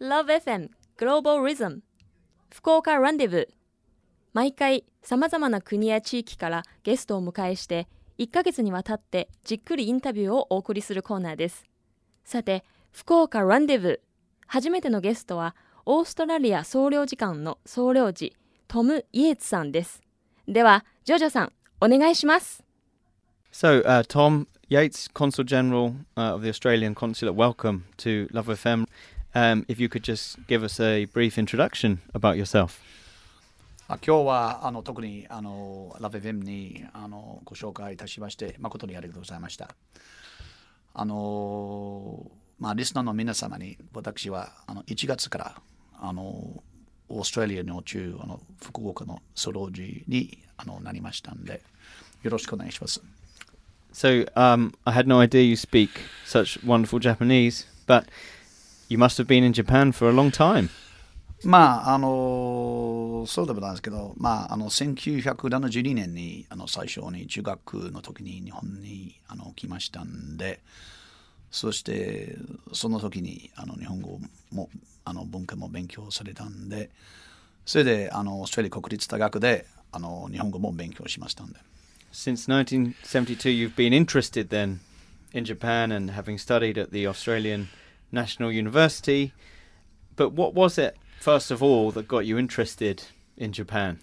LoveFM Global Rhythm 福岡ランデブー。毎回さまざまな国や地域からゲストを迎えして1ヶ月にわたってじっくりインタビューをお送りするコーナーです。さて福岡ランデブー。初めてのゲストはオーストラリア総領事館の総領事トム・イエツさんです。ではジョジョさんお願いします。So, uh, Tom Yates, Consul General uh, of the Australian Consulate, welcome to Love FM. Um, if you could just give us a brief introduction about yourself. 今日はあの特にあのラブエフエムにあのご紹介いたしまして誠にありがとうございました。あのまあ、リスナーの皆様に私はあの1月からあのオーストラリアの中あの福岡の総領事にあのなりましたんでよろしくお願いします。So, I had no idea you speak such wonderful Japanese, but you must have been in Japan for a long time. まああのそうでもないですけど、まあ、あの1972年にあの最初に中学の時に日本にあの来ましたんでそしてその時にあの日本語もあの文化も勉強されたんでそれであのオーストラリア国立大学であの日本語も勉強しましたんで Since 1972, you've been interested then in Japan and having studied at the Australian National University. But what was it, first of all, that got you interested in Japan?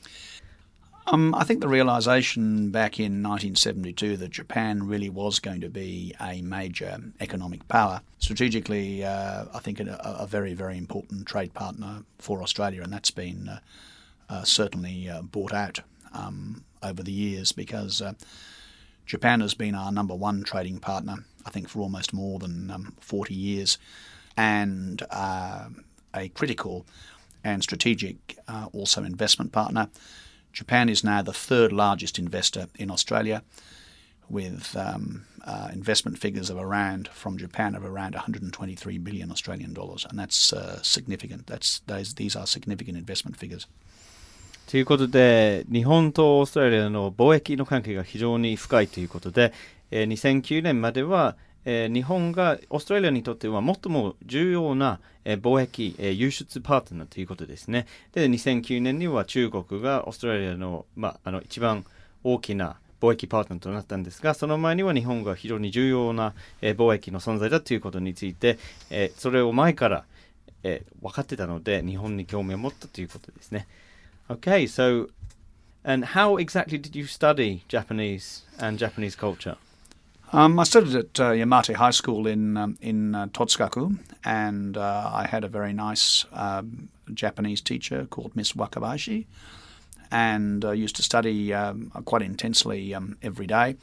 Um, I think the realization back in 1972 that Japan really was going to be a major economic power, strategically, uh, I think a, a very, very important trade partner for Australia, and that's been uh, uh, certainly uh, brought out um, over the years because uh, Japan has been our number one trading partner, I think, for almost more than um, 40 years, and uh, a critical and strategic uh, also investment partner. Japan is now the third largest investor in Australia, with um, uh, investment figures of around from Japan of around 123 billion Australian dollars, and that's uh, significant. That's those, these are significant investment figures. ということで、日本とオーストラリアの貿易の関係が非常に深いということで、えー2009年までは、えー日本がオーストラリアにとっては最も重要な、えー貿易、えー輸出パートナーということですね。で、2009年には中国がオーストラリアの,、まあ、あの一番大きな貿易パートナーとなったんですが、その前には日本が非常に重要な、えー貿易の存在だということについて、えーそれを前から、えー分かってたので、日本に興味を持ったということですね。Okay, so and how exactly did you study Japanese and Japanese culture? Um, I studied at uh, Yamate High School in um, in uh, Totsukaku, and uh, I had a very nice um, Japanese teacher called Miss Wakabashi, and uh, used to study um, quite intensely um, every day.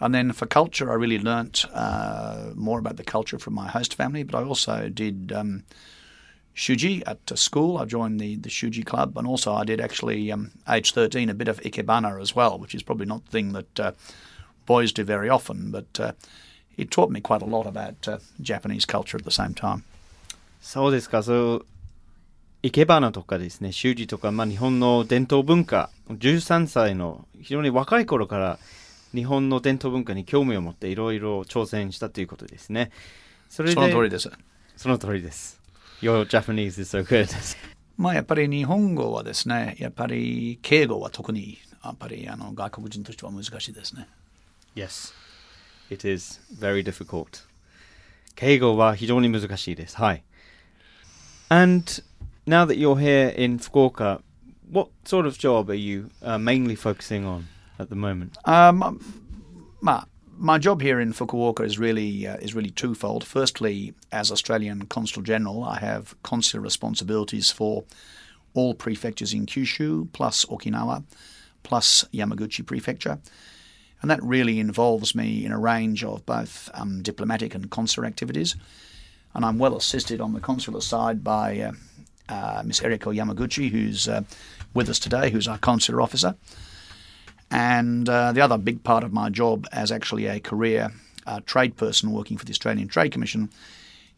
And then for culture, I really learnt uh, more about the culture from my host family, but I also did um, shuji at uh, school. I joined the, the shuji club, and also I did actually, um, age 13, a bit of ikebana as well, which is probably not the thing that uh, boys do very often, but uh, it taught me quite a lot about uh, Japanese culture at the same time. そうですか、そう、生け花とかですね、習字とか、まあ、日本の伝統文化、13歳の非常に若い頃から日本の伝統文化に興味を持っていろいろ挑戦したということですね。それで、その通りです。その通りです。 Your Japanese is so good. まあやっぱり日本語はですね、やっぱり敬語は特にやっぱりあの外国人としては難しいですね。 yes, it is very difficult. 敬語は非常に難しいです。はい。And now that you're here in Fukuoka, what sort of job are you uh, mainly focusing on at the moment? Um, my, my job here in Fukuoka is really uh, is really twofold. Firstly, as Australian Consul General, I have consular responsibilities for all prefectures in Kyushu, plus Okinawa, plus Yamaguchi Prefecture. And that really involves me in a range of both um, diplomatic and consular activities. And I'm well assisted on the consular side by uh, uh, Miss Eriko Yamaguchi, who's uh, with us today, who's our consular officer. And uh, the other big part of my job as actually a career uh, trade person working for the Australian Trade Commission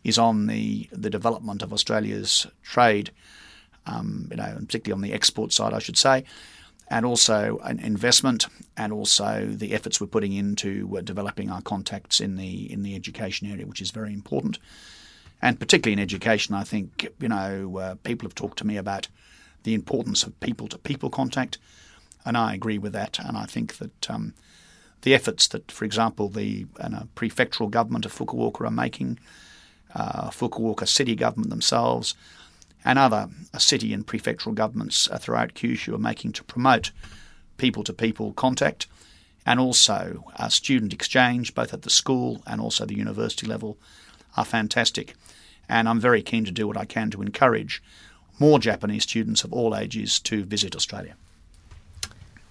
is on the, the development of Australia's trade, um, you know, particularly on the export side, I should say, and also an investment, and also the efforts we're putting into uh, developing our contacts in the in the education area, which is very important. And particularly in education, I think, you know, uh, people have talked to me about the importance of people to people contact, and I agree with that. And I think that um, the efforts that, for example, the prefectural government of Fukuoka are making, uh, Fukuoka city government themselves, and other uh, city and prefectural governments uh, throughout Kyushu are making to promote people to people contact and also uh, student exchange, both at the school and also the university level, are fantastic. And I'm very keen to do what I can to encourage more Japanese students of all ages to visit Australia.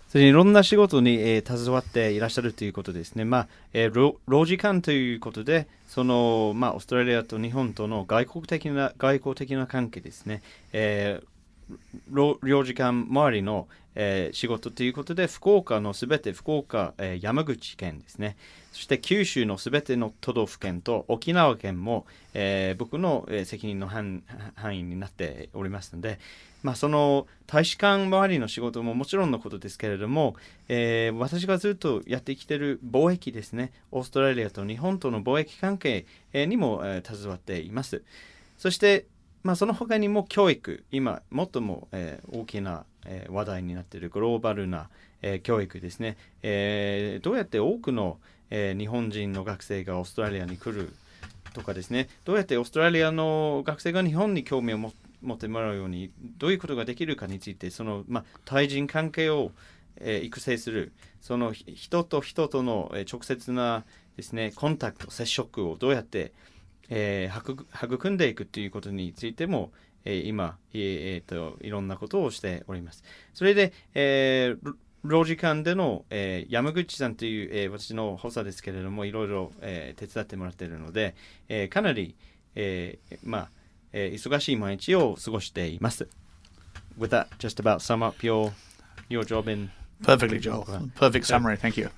それいろんな仕事に、えー、携わっていらっしゃるということですね。まあ、えー、労時間ということで、その、まあ、オーストラリアと日本との外国的な、外交的な関係ですね。えー、領事館周りの、えー、仕事ということで、福岡のすべて、福岡、えー、山口県ですね。そして九州のすべての都道府県と沖縄県も、えー、僕の、責任の範囲になっておりますので、まあ、その大使館周りの仕事ももちろんのことですけれども、えー、私がずっとやってきている貿易ですね、オーストラリアと日本との貿易関係にも、えー、携わっています。そして、まあ、その他にも教育、今、最も、えー、大きな、えー、話題になっているグローバルな、えー、教育ですね、えー、どうやって多くの、えー、日本人の学生がオーストラリアに来るとかですね、どうやってオーストラリアの学生が日本に興味を持って持ってもらうようにどういうことができるかについてその、まあ、対人関係を、えー、育成するその人と人との、えー、直接なですねコンタクト接触をどうやって、えー、育んでいくということについても、えー、今、えー、といろんなことをしております。それで、えー労時間での、えー、山口さんという、えー、私の補佐ですけれどもいろいろ、えー、手伝ってもらっているので、えー、かなり、えー、まあ えー、忙しい毎日を過ごしています。With that, just about sum up your your job in perfectly, Joel. Perfect summary. Thank you.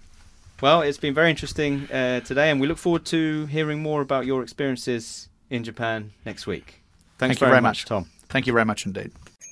Well, it's been very interesting uh, today, and we look forward to hearing more about your experiences in Japan next week. Thanks Thank very, very much, Tom. Thank you very much indeed.